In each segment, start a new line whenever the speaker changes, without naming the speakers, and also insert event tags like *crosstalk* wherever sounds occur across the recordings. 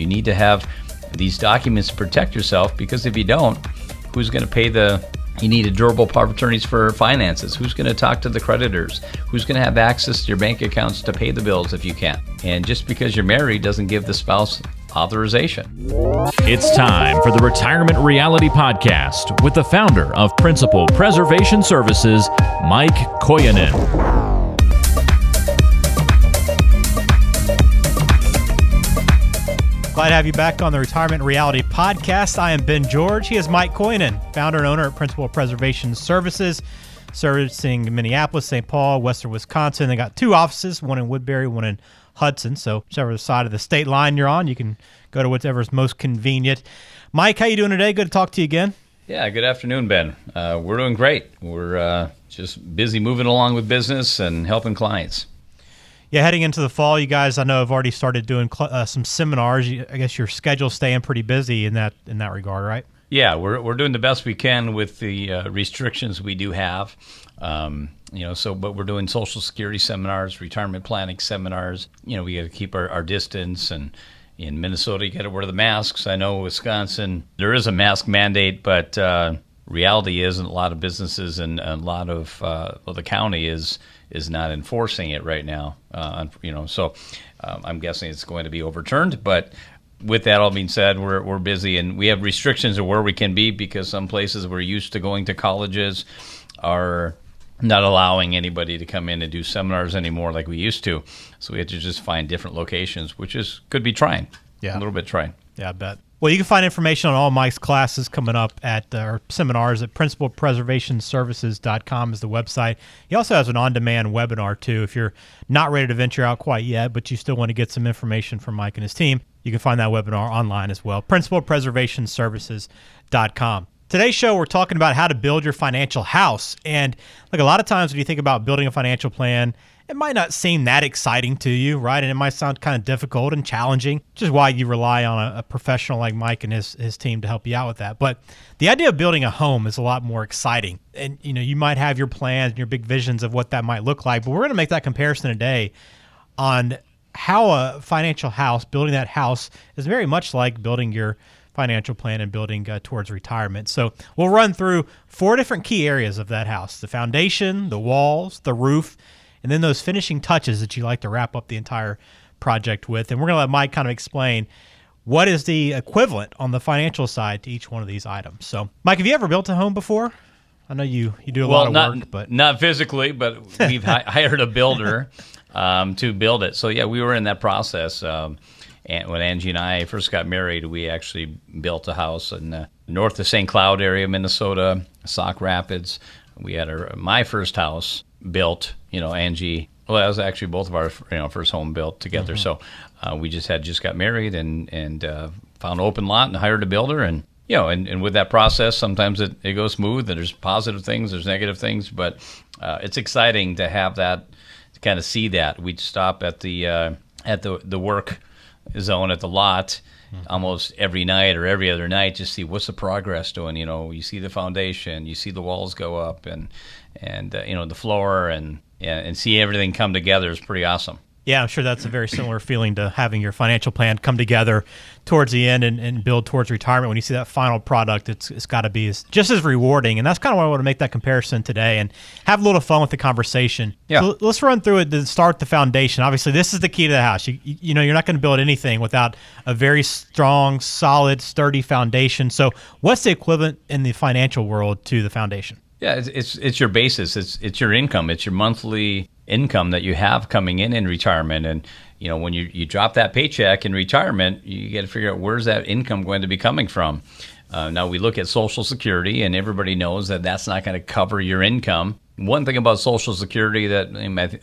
You need to have these documents to protect yourself because if you don't, who's going to pay the you need a durable power of attorneys for finances. Who's going to talk to the creditors? Who's going to have access to your bank accounts to pay the bills if you can't? And just because you're married doesn't give the spouse authorization.
It's time for the Retirement Reality Podcast with the founder of Principal Preservation Services, Mike Kojonen.
Glad to have you back on the Retirement Reality Podcast. I am Ben George. He is Mike Kojonen, founder and owner at Principal Preservation Services, servicing Minneapolis, St. Paul, Western Wisconsin. They got two offices, one in Woodbury, one in Hudson. So whichever side of the state line you're on, you can go to whatever is most convenient. Mike, how you doing today? Good to talk to you again.
Yeah, good afternoon, Ben. Uh, we're doing great. We're uh, just busy moving along with business and helping clients
yeah, heading into the fall, you guys, I know have already started doing cl- uh, some seminars. I guess your schedule's staying pretty busy in that in that regard, right?
Yeah, we're we're doing the best we can with the uh, restrictions we do have. Um, you know, so but we're doing social security seminars, retirement planning seminars. You know, we got to keep our, our distance and. In Minnesota, you got to wear the masks. I know Wisconsin, there is a mask mandate, but uh, reality is, in a lot of businesses and a lot of uh, well, the county is is not enforcing it right now. Uh, you know, so um, I'm guessing it's going to be overturned. But with that all being said, we're we're busy and we have restrictions of where we can be because some places we're used to going to colleges are not allowing anybody to come in and do seminars anymore like we used to. So we have to just find different locations, which is could be trying. Yeah, a little bit trying.
Yeah, I bet. Well, you can find information on all Mike's classes coming up at uh, our seminars at principalpreservationservices.com is the website. He also has an on-demand webinar too. If you're not ready to venture out quite yet, but you still want to get some information from Mike and his team, you can find that webinar online as well. principalpreservationservices.com. Today's show, we're talking about how to build your financial house. And like a lot of times when you think about building a financial plan, it might not seem that exciting to you, right? And it might sound kind of difficult and challenging, which is why you rely on a, a, professional like Mike and his, his team to help you out with that. But the idea of building a home is a lot more exciting. And, you know, you might have your plans and your big visions of what that might look like, but we're going to make that comparison today on how a financial house, building that house, is very much like building your financial plan and building uh, towards retirement. So we'll run through four different key areas of that house the foundation, the walls, the roof, and then those finishing touches that you like to wrap up the entire project with. And we're going to let Mike kind of explain what is the equivalent on the financial side to each one of these items. So, Mike, have you ever built a home before? I know you you do a
well,
lot of
not,
work, but
not physically, but we've *laughs* hired a builder um, to build it. So yeah, we were in that process. Um, and when Angie and I first got married, we actually built a house in the north of St. Cloud area, Minnesota, Sauk Rapids. We had our, my first house built. You know, Angie. Well, that was actually both of our you know first home built together. Mm-hmm. So uh, we just had just got married and and uh, found an open lot and hired a builder and you know and, and with that process sometimes it, it goes smooth and there's positive things there's negative things but uh, it's exciting to have that to kind of see that we'd stop at the uh, at the the work zone at the lot mm-hmm. almost every night or every other night just see what's the progress doing you know you see the foundation you see the walls go up and and uh, you know the floor and and see everything come together is pretty awesome.
Yeah, I'm sure that's a very similar feeling to having your financial plan come together towards the end and, and build towards retirement. When you see that final product, it's, it's got to be as, just as rewarding. And that's kind of why I want to make that comparison today and have a little fun with the conversation. Yeah. So let's run through it to start the foundation. Obviously, this is the key to the house. You, you know, you're not going to build anything without a very strong, solid, sturdy foundation. So, what's the equivalent in the financial world to the foundation?
Yeah, it's, it's, it's your basis. It's it's your income. It's your monthly income that you have coming in in retirement. And you know, when you you drop that paycheck in retirement, you got to figure out where's that income going to be coming from. Uh, now we look at Social Security, and everybody knows that that's not going to cover your income. One thing about Social Security that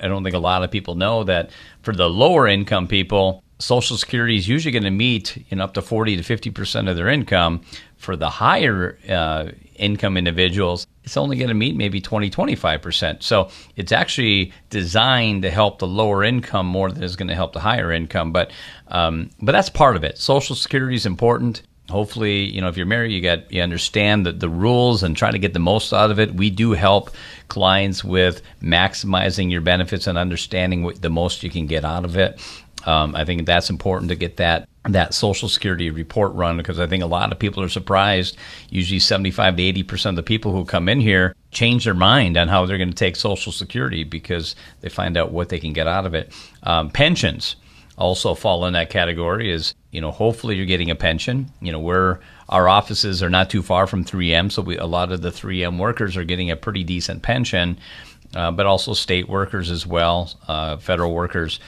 I don't think a lot of people know that for the lower income people, Social Security is usually going to meet know, up to 40 to 50 percent of their income. For the higher uh, income individuals, it's only going to meet maybe 20, 25%. So it's actually designed to help the lower income more than it's going to help the higher income. But, um, but that's part of it. Social Security is important. Hopefully, you know, if you're married, you got you understand the, the rules and try to get the most out of it. We do help clients with maximizing your benefits and understanding what the most you can get out of it. Um, I think that's important to get that that Social Security report run because I think a lot of people are surprised. Usually, 75 to 80 percent of the people who come in here change their mind on how they're going to take Social Security because they find out what they can get out of it. Um, pensions also fall in that category. Is you know, hopefully you're getting a pension. You know, we're our offices are not too far from 3M, so we, a lot of the 3M workers are getting a pretty decent pension, uh, but also state workers as well, uh, federal workers,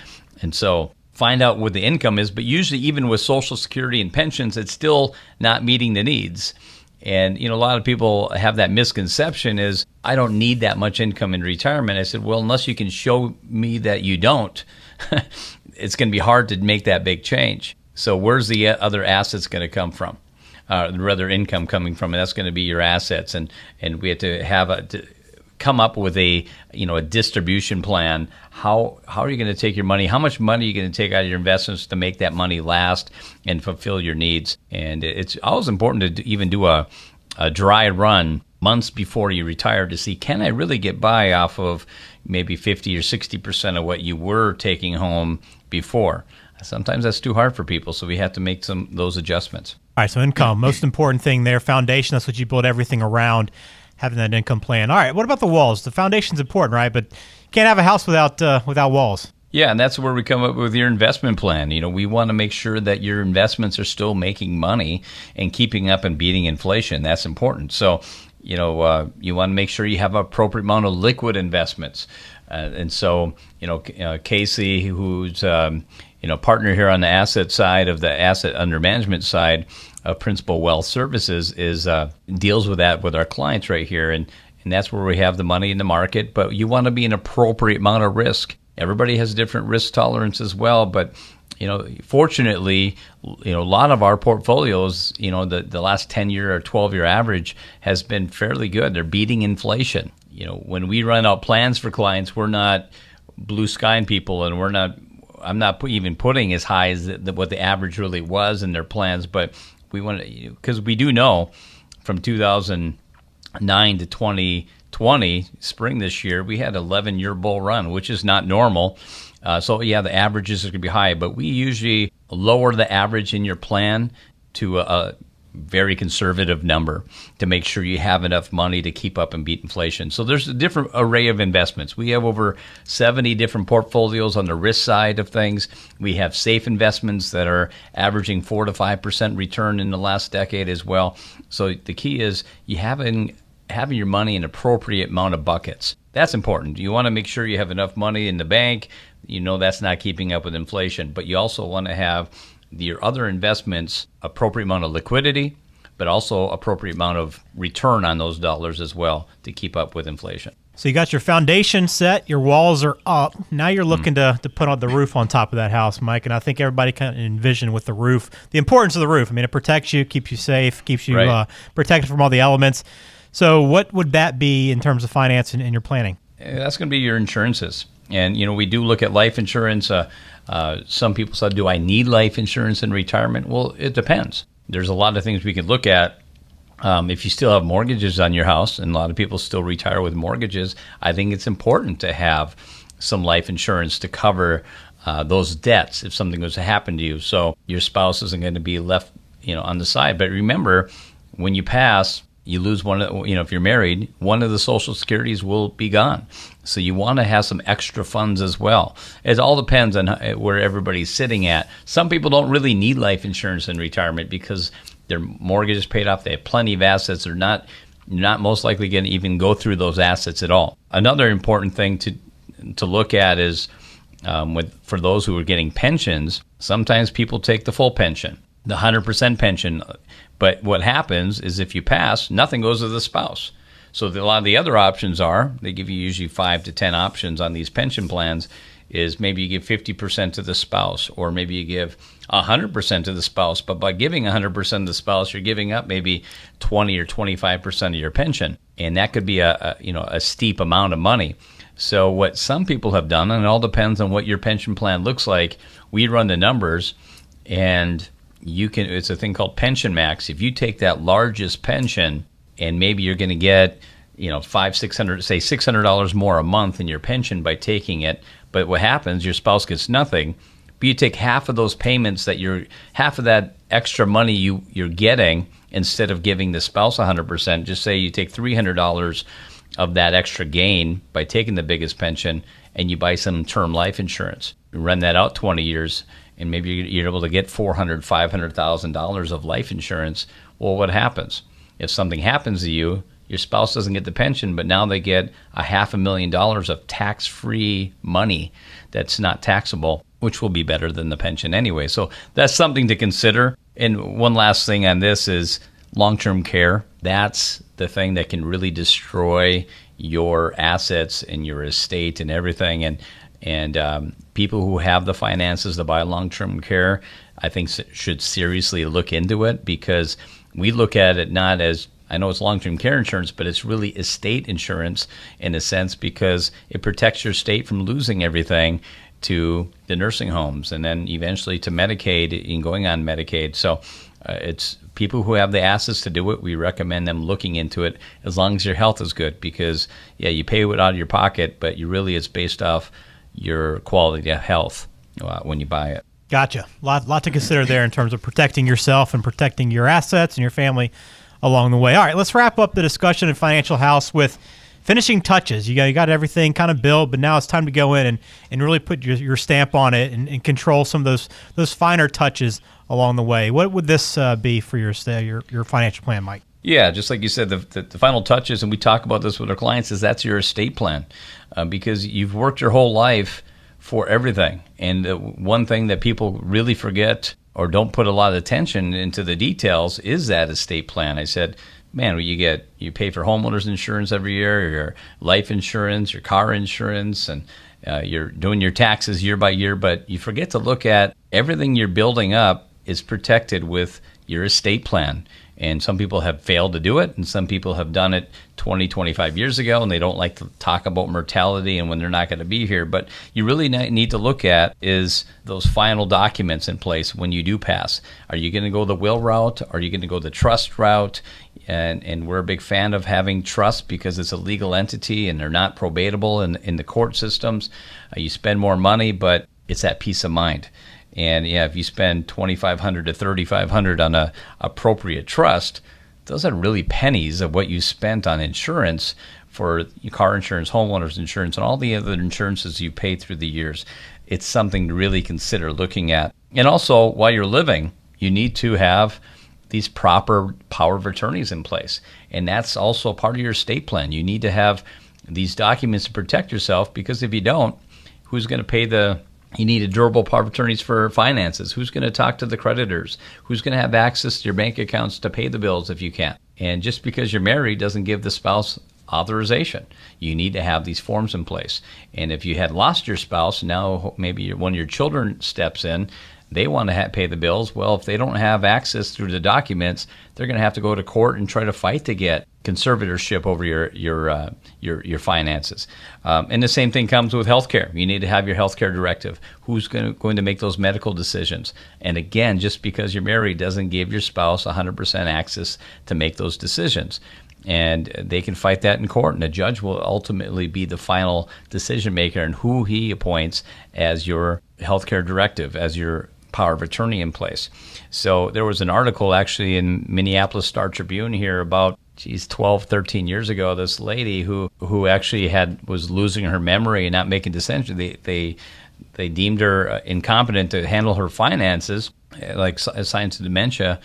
and so find out what the income is. But usually, even with Social Security and pensions, it's still not meeting the needs. And you know, a lot of people have that misconception: is I don't need that much income in retirement. I said, well, unless you can show me that you don't, *laughs* it's going to be hard to make that big change. So, where's the other assets going to come from? uh, rather income coming from, and that's going to be your assets. And and we have to have a to come up with a you know a distribution plan. How how are you going to take your money? How much money are you going to take out of your investments to make that money last and fulfill your needs? And it's always important to even do a a dry run months before you retire to see can I really get by off of maybe 50 or 60 percent of what you were taking home before. Sometimes that's too hard for people, so we have to make some those adjustments.
All right, so income, most important thing there. Foundation, that's what you build everything around, having that income plan. All right, what about the walls? The foundation's important, right? But you can't have a house without uh, without walls.
Yeah, and that's where we come up with your investment plan. You know, we want to make sure that your investments are still making money and keeping up and beating inflation. That's important. So, you know, uh, you want to make sure you have appropriate amount of liquid investments. Uh, and so, you know, uh, Casey, who's um, you know partner here on the asset side of the asset under management side, of Principal Wealth Services is uh, deals with that with our clients right here, and and that's where we have the money in the market. But you want to be an appropriate amount of risk. Everybody has different risk tolerance as well, but you know, fortunately, you know, a lot of our portfolios, you know, the, the last 10 year or 12 year average has been fairly good. They're beating inflation. You know, when we run out plans for clients, we're not blue skying people and we're not, I'm not even putting as high as the, what the average really was in their plans, but we want to because we do know from 2009 to 2020 spring this year we had 11 year bull run which is not normal. Uh, so yeah the averages are going to be high but we usually lower the average in your plan to a, a very conservative number to make sure you have enough money to keep up and beat inflation. So there's a different array of investments. We have over 70 different portfolios on the risk side of things. We have safe investments that are averaging 4 to 5% return in the last decade as well. So the key is you having having your money in appropriate amount of buckets. That's important. You want to make sure you have enough money in the bank. You know that's not keeping up with inflation, but you also want to have your other investments appropriate amount of liquidity, but also appropriate amount of return on those dollars as well to keep up with inflation.
So you got your foundation set, your walls are up. Now you're looking mm. to, to put on the roof on top of that house, Mike. And I think everybody can envision with the roof the importance of the roof. I mean, it protects you, keeps you safe, keeps you right. uh, protected from all the elements. So what would that be in terms of finance and, and your planning?
That's going to be your insurances. And, you know, we do look at life insurance. Uh, uh, some people said, do I need life insurance in retirement? Well, it depends. There's a lot of things we could look at. Um, if you still have mortgages on your house, and a lot of people still retire with mortgages, I think it's important to have some life insurance to cover uh, those debts if something was to happen to you. So your spouse isn't going to be left, you know, on the side. But remember, when you pass, you lose one of you know if you're married one of the social securities will be gone. So you want to have some extra funds as well. It all depends on where everybody's sitting at. Some people don't really need life insurance in retirement because their mortgage is paid off. They have plenty of assets. They're not not most likely going to even go through those assets at all. Another important thing to to look at is um, with for those who are getting pensions sometimes people take the full pension the 100% pension but what happens is if you pass, nothing goes to the spouse. So the, a lot of the other options are they give you usually five to ten options on these pension plans. Is maybe you give 50% to the spouse, or maybe you give 100% to the spouse. But by giving 100% to the spouse, you're giving up maybe 20 or 25% of your pension, and that could be a, a you know a steep amount of money. So what some people have done, and it all depends on what your pension plan looks like. We run the numbers, and you can it's a thing called pension max if you take that largest pension and maybe you're going to get you know five six hundred say six hundred dollars more a month in your pension by taking it but what happens your spouse gets nothing but you take half of those payments that you're half of that extra money you you're getting instead of giving the spouse 100%. Just say you take $300 of that extra gain by taking the biggest pension and you buy some term life insurance. You run that out 20 years and maybe you're able to get 400, 500,000 dollars of life insurance. Well, what happens? If something happens to you, your spouse doesn't get the pension, but now they get a half a million dollars of tax-free money that's not taxable, which will be better than the pension anyway. So that's something to consider. And one last thing on this is long-term care. That's the thing that can really destroy your assets and your estate and everything. And and um, people who have the finances to buy long-term care, I think should seriously look into it because we look at it not as I know it's long term care insurance, but it's really estate insurance in a sense because it protects your state from losing everything to the nursing homes and then eventually to Medicaid and going on Medicaid. So uh, it's people who have the assets to do it. We recommend them looking into it as long as your health is good because, yeah, you pay it out of your pocket, but you really it's based off your quality of health uh, when you buy it.
Gotcha. Lot, lot to consider there in terms of protecting yourself and protecting your assets and your family along the way. All right, let's wrap up the discussion in Financial House with finishing touches. You got, you got everything kind of built, but now it's time to go in and, and really put your, your stamp on it and, and control some of those those finer touches along the way. What would this uh, be for your, your your financial plan, Mike?
Yeah, just like you said, the, the, the, final touches, and we talk about this with our clients, is that's your estate plan uh, because you've worked your whole life for everything. And one thing that people really forget or don't put a lot of attention into the details is that estate plan. I said, man, you get you pay for homeowners insurance every year, your life insurance, your car insurance, and uh, you're doing your taxes year by year, but you forget to look at everything you're building up is protected with your estate plan. And some people have failed to do it, and some people have done it 20, 25 years ago, and they don't like to talk about mortality and when they're not going to be here. But you really need to look at is those final documents in place when you do pass. Are you going to go the will route? Are you going to go the trust route? And, and we're a big fan of having trust because it's a legal entity and they're not probatable in, in the court systems. Uh, you spend more money, but it's that peace of mind. And yeah, if you spend twenty five hundred to thirty five hundred on a appropriate trust, those are really pennies of what you spent on insurance for car insurance, homeowners insurance, and all the other insurances you pay through the years. It's something to really consider looking at. And also, while you're living, you need to have these proper power of attorneys in place. And that's also part of your estate plan. You need to have these documents to protect yourself because if you don't, who's going to pay the you need a durable power of attorneys for finances. Who's going to talk to the creditors? Who's going to have access to your bank accounts to pay the bills if you can't? And just because you're married doesn't give the spouse authorization. You need to have these forms in place. And if you had lost your spouse, now maybe one of your children steps in, they want to pay the bills. Well, if they don't have access through the documents, they're going to have to go to court and try to fight to get conservatorship over your your uh, your your finances. Um, and the same thing comes with healthcare. You need to have your healthcare directive. Who's going to, going to make those medical decisions? And again, just because you're married doesn't give your spouse 100% access to make those decisions. And they can fight that in court, and the judge will ultimately be the final decision maker and who he appoints as your healthcare directive, as your power of attorney in place. So there was an article actually in Minneapolis Star Tribune here about geez 12 13 years ago this lady who who actually had was losing her memory and not making decisions they they they deemed her uh, incompetent to handle her finances uh, like signs of dementia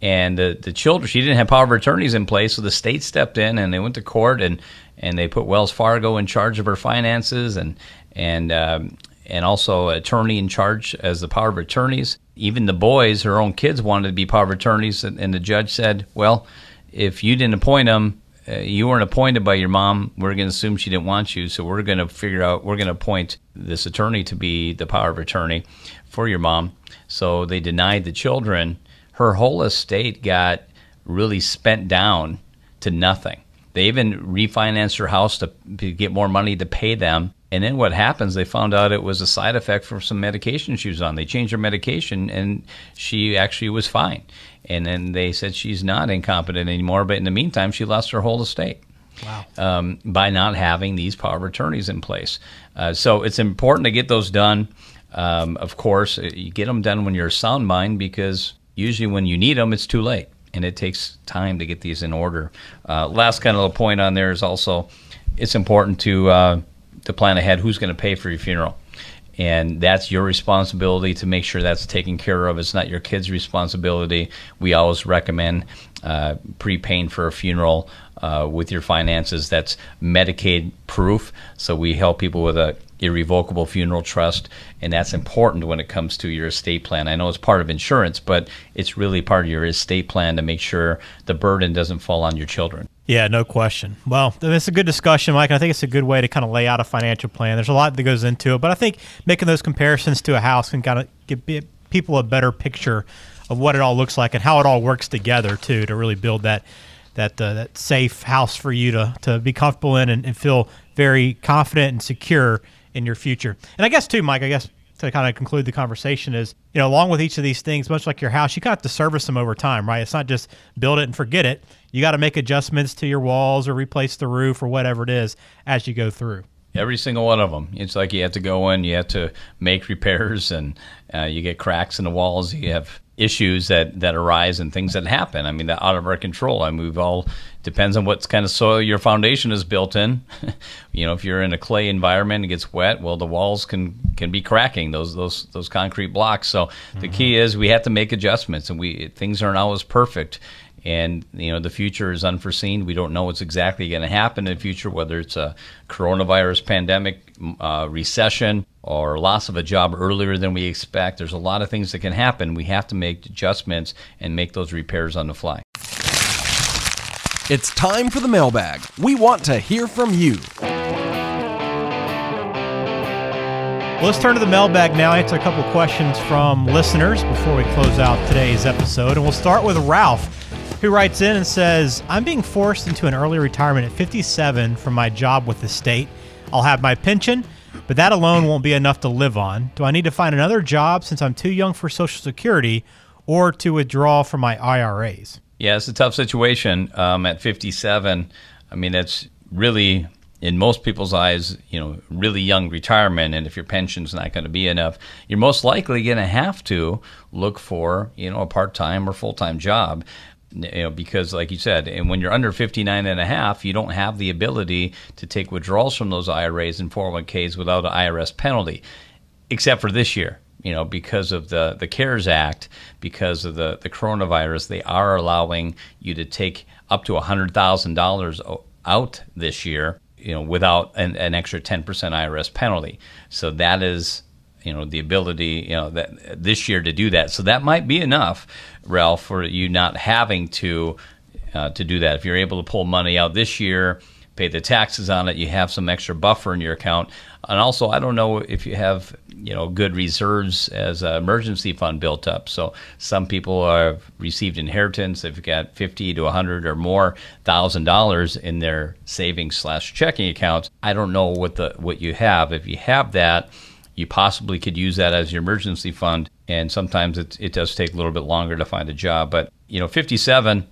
and the, the children she didn't have power of attorneys in place so the state stepped in and they went to court and and they put Wells Fargo in charge of her finances and and um, and also attorney in charge as the power of attorneys. Even the boys, her own kids, wanted to be power of attorneys, and, and the judge said, "Well, if you didn't appoint them, uh, you weren't appointed by your mom. We're going to assume she didn't want you, so we're going to figure out. We're going to appoint this attorney to be the power of attorney for your mom." So they denied the children. Her whole estate got really spent down to nothing. They even refinanced her house to, to get more money to pay them and then what happens? They found out it was a side effect from some medication she was on. They changed her medication, and she actually was fine. And then they said she's not incompetent anymore. But in the meantime, she lost her whole estate. Wow. Um, by not having these power of attorneys in place. Uh, so it's important to get those done. Um, of course, uh, you get them done when you're a sound mind because usually when you need them, it's too late, and it takes time to get these in order. Uh, last kind of little point on there is also it's important to uh, to plan ahead who's going to pay for your funeral and that's your responsibility to make sure that's taken care of. It's not your kid's responsibility. We always recommend uh, prepaying for a funeral uh, with your finances. That's Medicaid proof. So we help people with a irrevocable funeral trust, and that's important when it comes to your estate plan. I know it's part of insurance, but it's really part of your estate plan to make sure the burden doesn't fall on your children.
Yeah, no question. Well, it's a good discussion, Mike. I think it's a good way to kind of lay out a financial plan. There's a lot that goes into it, but I think making those comparisons to a house can kind of give people a better picture of what it all looks like and how it all works together too to really build that that uh, that safe house for you to to be comfortable in and, and feel very confident and secure in your future. And I guess too, Mike. I guess to kind of conclude the conversation is, you know, along with each of these things, much like your house, you got to service them over time, right? It's not just build it and forget it. You got to make adjustments to your walls or replace the roof or whatever it is as you go through.
Every single one of them. It's like you have to go in, you have to make repairs, and uh, you get cracks in the walls. You have issues that, that arise and things that happen. I mean, that out of our control. I mean, we've all depends on what kind of soil your foundation is built in. *laughs* you know, if you're in a clay environment, it gets wet. Well, the walls can can be cracking those those those concrete blocks. So mm-hmm. the key is we have to make adjustments, and we things aren't always perfect and you know the future is unforeseen. We don't know what's exactly going to happen in the future, whether it's a coronavirus pandemic, uh, recession, or loss of a job earlier than we expect. There's a lot of things that can happen. We have to make adjustments and make those repairs on the fly.
It's time for the mailbag. We want to hear from you.
Well, let's turn to the mailbag now. I Answer a couple questions from listeners before we close out today's episode. And we'll start with Ralph who writes in and says, I'm being forced into an early retirement at 57 from my job with the state. I'll have my pension, but that alone won't be enough to live on. Do I need to find another job since I'm too young for Social Security or to withdraw from my IRAs?
Yeah, it's a tough situation um, at 57. I mean, it's really in most people's eyes, you know, really young retirement, and if your pension's not going to be enough, you're most likely going to have to look for, you know, a part-time or full-time job you know, because like you said, and when you're under 59 and a half, you don't have the ability to take withdrawals from those IRAs and 401ks without an IRS penalty, except for this year. You know, because of the, the CARES Act, because of the, the coronavirus, they are allowing you to take up to $100,000 out this year, you know, without an, an extra 10% IRS penalty. So that is you know the ability you know that this year to do that. So that might be enough, Ralph, for you not having to uh, to do that. If you're able to pull money out this year, pay the taxes on it, you have some extra buffer in your account. And also, I don't know if you have you know good reserves as an emergency fund built up. So some people have received inheritance. They've got fifty to hundred or more thousand dollars in their savings slash checking accounts. I don't know what the what you have. If you have that you possibly could use that as your emergency fund. And sometimes it, it does take a little bit longer to find a job. But, you know, 57,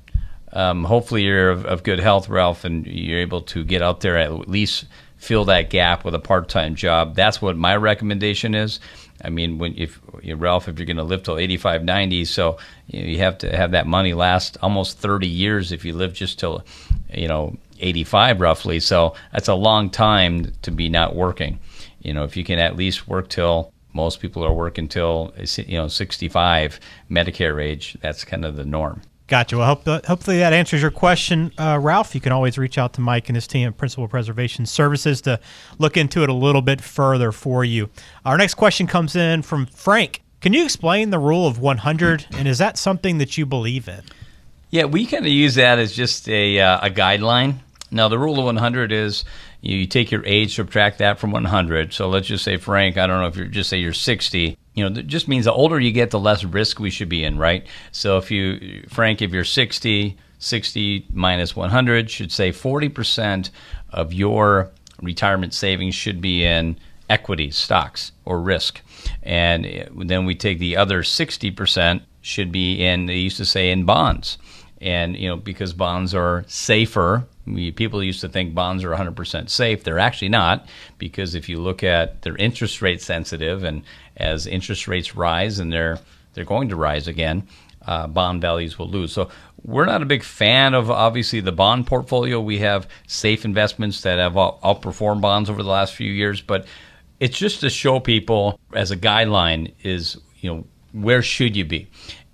um, hopefully you're of, of, good health, Ralph, and you're able to get out there at least fill that gap with a part-time job. That's what my recommendation is. I mean, when if you know, Ralph, if you're going to live till 85, 90, so you, know, you have to have that money last almost 30 years if you live just till, you know, 85 roughly. So that's a long time to be not working you know, if you can at least work till most people are working till you know 65 Medicare age, that's kind of the norm.
Gotcha. Well, hope, hopefully that answers your question, uh, Ralph. You can always reach out to Mike and his team at Principal Preservation Services to look into it a little bit further for you. Our next question comes in from Frank. Can you explain the rule of 100, and is that something that you believe in?
Yeah, we kind of use that as just a, uh, a guideline. Now, the rule of 100 is you take your age, subtract that from 100. So let's just say, Frank, I don't know if you're just say you're 60. You know, that just means the older you get, the less risk we should be in, right? So if you, Frank, if you're 60, 60 minus 100 should say 40% of your retirement savings should be in equities, stocks, or risk. And eh, then we take the other 60% should be in, they used to say in bonds. And, you know, because bonds are safer we, people used to think bonds are 100% safe. They're actually not because if you look at they're interest rate sensitive, and as interest rates rise, and they're they're going to rise again, uh, bond values will lose. So we're not a big fan of obviously the bond portfolio. We have safe investments that have outperformed bonds over the last few years, but it's just to show people as a guideline is you know where should you be,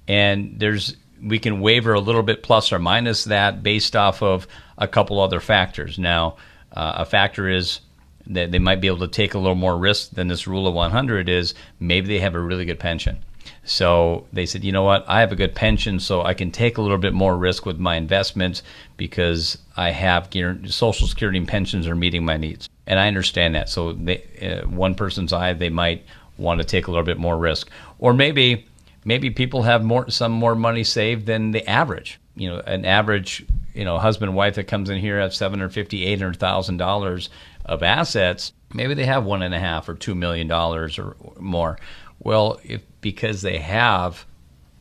and there's we can waver a little bit plus or minus that based off of a couple other factors. Now, uh, a factor is that they might be able to take a little more risk than this rule of 100 is maybe they have a really good pension. So they said, you know what, I have a good pension, so I can take a little bit more risk with my investments because I have Social Security and pensions are meeting my needs, and I understand that. So they, uh, one person's eye, they might want to take a little bit more risk, or maybe maybe people have more some more money saved than the average. You know, an average you know husband and wife that comes in here have seven hundred fifty, eight hundred thousand dollars of assets. Maybe they have one and a half or two million dollars or more. Well, if because they have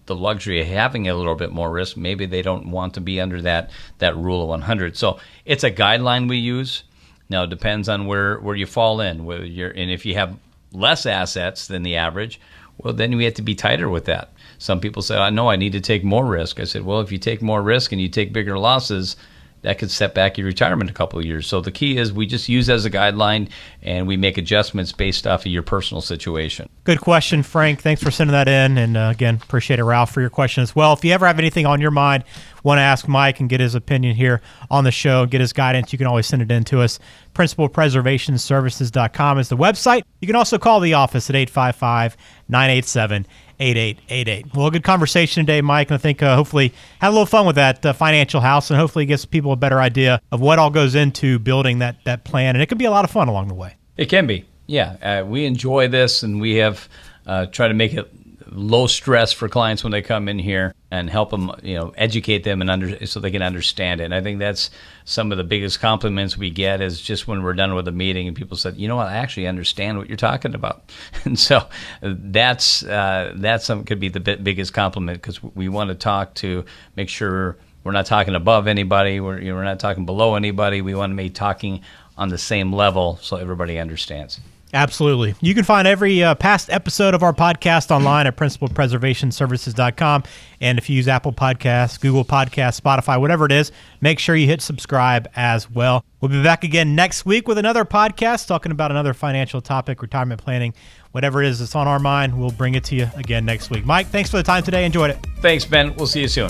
the luxury of having a little bit more risk, maybe they don't want to be under that that rule of 100. So it's a guideline we use. Now it depends on where where you fall in. Whether you're and if you have less assets than the average, well then we have to be tighter with that. Some people say, "I know I need to take more risk." I said, "Well, if you take more risk and you take bigger losses, that could set back your retirement a couple of years. So the key is we just use as a guideline and we make adjustments based off of your personal situation.
Good question, Frank. Thanks for sending that in. And uh, again, appreciate it, Ralph, for your question as well. If you ever have anything on your mind, want to ask Mike and get his opinion here on the show, get his guidance, you can always send it in to us. PrincipalPreservationServices.com is the website. You can also call the office at 855 987 8888. Well, good conversation today, Mike. And I think uh, hopefully had a little fun with that uh, financial house and hopefully gives people a better idea of what all goes into building that, that plan. And it can be a lot of fun along the way.
It can be. Yeah. Uh, we enjoy this and we have uh, tried to make it low stress for clients when they come in here and help them, you know, educate them and under so they can understand it. And I think that's some of the biggest compliments we get is just when we're done with a meeting and people said, you know what, I actually understand what you're talking about. *laughs* And so that's uh, that's some could be the biggest compliment because we want to talk to make sure we're not talking above anybody, we're you know, we're not talking below anybody. We want to be talking on the same level so everybody understands.
Absolutely. You can find every uh, past episode of our podcast online at principalpreservationservices.com. And if you use Apple Podcasts, Google Podcasts, Spotify, whatever it is, make sure you hit subscribe as well. We'll be back again next week with another podcast talking about another financial topic, retirement planning, whatever it is that's on our mind. We'll bring it to you again next week. Mike, thanks for the time today. Enjoyed it.
Thanks, Ben. We'll see you soon.